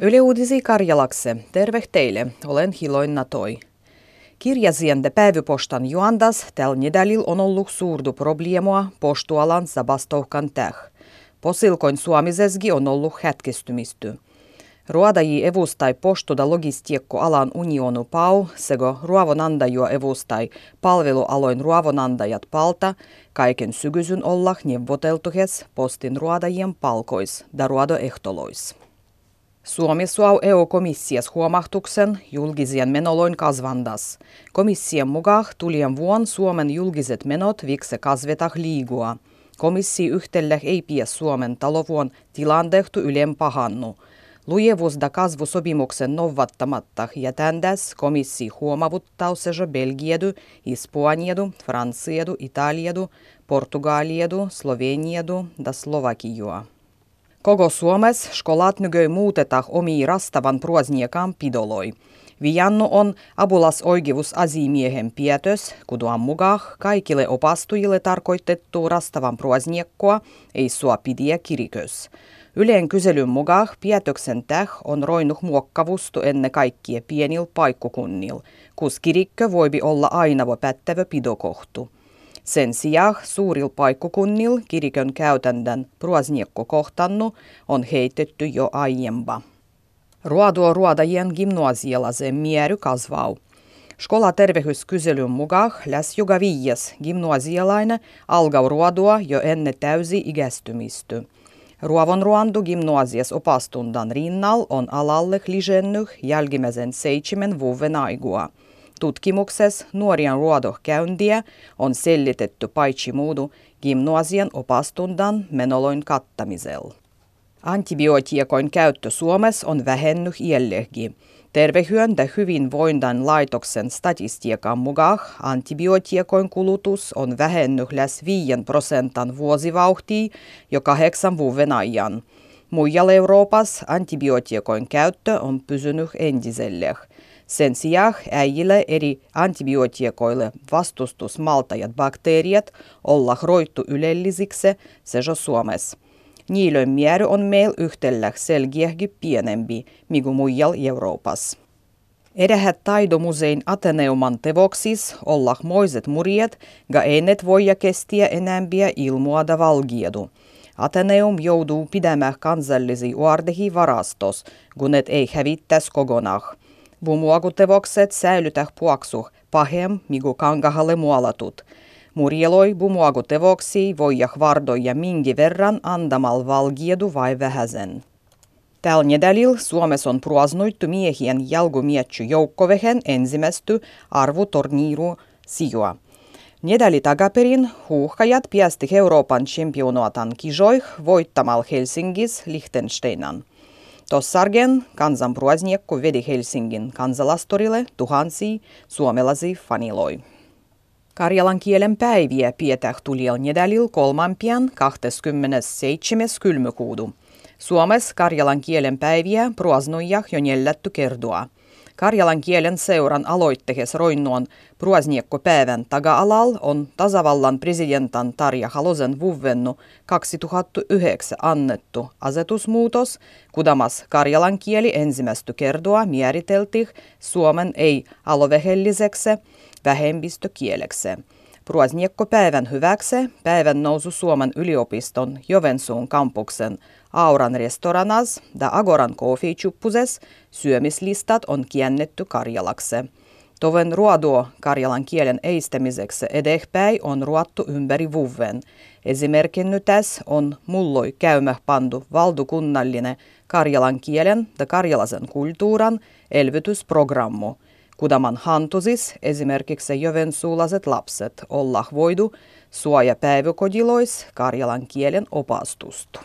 Yle Uudisi Karjalakse, terve teille, olen Hiloin Natoi. Kirjasiende päivypostan juandas tällä nedalil on ollut suurdu probleemoa postualan sabastohkan täh. Posilkoin suomisesgi on ollut hätkistymisty. Ruodaji evustai postuda logistiekko alan unionu pau, sego ruovonandajuo evustai palvelualoin ruovonandajat palta, kaiken sygysyn olla neuvoteltuhes postin ruodajien palkois da ruodoehtolois. Suomi suau EU-komissias huomahtuksen julkisien menoloin kasvandas. Komission mukaan tulien vuon Suomen julkiset menot vikse kasvetah liigua. Komissi yhtelle ei pie Suomen talovuon tilandehtu ylen pahannu. Lujevuusda kasvusopimuksen novattamatta ja tändäs komissi huomavuttausejo Belgiedu, Espanjedu, Fransiedu, Italiedu, Portugaliedu, Sloveniedu da Slovakijua. Koko Suomessa skolat nykyi muutetah omi rastavan pruosniekan pidoloi. Viannu on abulas oikeus asimiehen pietös, kuduan mukaan kaikille opastujille tarkoitettu rastavan pruosniekkoa ei sua pidiä kirikös. Yleen kyselyn mukaan pietöksen täh on roinut muokkavustu ennen kaikkia pienil paikkukunnil, kus kirikkö voibi olla aina pättävä pidokohtu. Sen sijaan suuril paikkukunnil kirikön käytännön pruosniekko kohtannu on heitetty jo aiempa. Ruoduo ruodajien gimnasialaisen miery kasvau. Skola tervehyskyselyn mukaan läs joka viies gimnasialainen algau ruodua jo ennen täysi ikästymisty. Ruovon ruandu gimnasias opastundan rinnal on alalle lisennyt jälkimmäisen seitsemän vuoden aigua. Tutkimuksessa nuorien ruodohkäyntiä on sellitetty paitsi muudu gimnasian opastundan menoloin kattamisella. Antibiootiakoin käyttö Suomessa on vähennyt iällekin. Tervehyön ja hyvinvoindan laitoksen statistiikan mukaan antibiootiakoin kulutus on vähennyt lähes 5 prosentan vuosivauhtia jo kahdeksan vuoden ajan. Muijalla Euroopassa antibiootiakoin käyttö on pysynyt entiselleen. Sen sijaan äijille eri antibiootiakoille vastustusmaltajat bakteeriat olla roittu ylellisiksi sejo Suomessa. Niilön määrä on meillä yhtellä selkeästi pienempi, mikä muijal Euroopassa. Edähät taidomusein Ateneuman tevoksis moiset murjet, ga enet voija kestiä enämpiä ilmuada valgiedu. Ateneum joutuu pidämään kansallisia uardehi varastos, kun et ei hävittäisi kokonaan. Bumuagutevokset säilytä puaksu pahem, migu kangahalle muolatut. Murjeloi bumuagutevoksi voijah vardoja mingi verran andamal valgiedu vai vähäsen. Tällä nedalil Suomessa on pruasnoittu miehien jalgumietty joukkovehen ensimmäisty arvutorniiru sijua. Nedali takaperin huuhkajat piästi Euroopan championuatan kisoih voittamal Helsingis Liechtensteinan. Tossargen kansanpruasniekko vedi Helsingin kansalastorille tuhansia suomalaisia faniloi. Karjalan kielen päiviä pietää tuliel nedalil kolmanpian 27. kylmykuudu. Suomessa karjalan kielen päiviä pruasnuja jo neljätty kertoa. Karjalan kielen seuran aloittehes roinnuon päivän taga-alal on tasavallan presidentan Tarja Halosen vuvennu 2009 annettu asetusmuutos, kudamas karjalan kieli ensimmäistä kertoa määriteltiin Suomen ei alovehelliseksi vähemmistökieleksi. Päivän hyväksi päivän nousu Suomen yliopiston Jovensuun kampuksen Auran restoranas da Agoran kofiichuppuses syömislistat on kiennetty karjalaksi. Toven ruoduo karjalan kielen eistämiseksi edehpäin on ruottu ympäri vuven. Tässä on mulloi käymä pandu valdukunnallinen karjalan kielen ja karjalaisen kulttuuran elvytysprogrammu – Kudaman hantusis esimerkiksi jovensuulaiset lapset olla voidu suojapäiväkodilois karjalan kielen opastusta.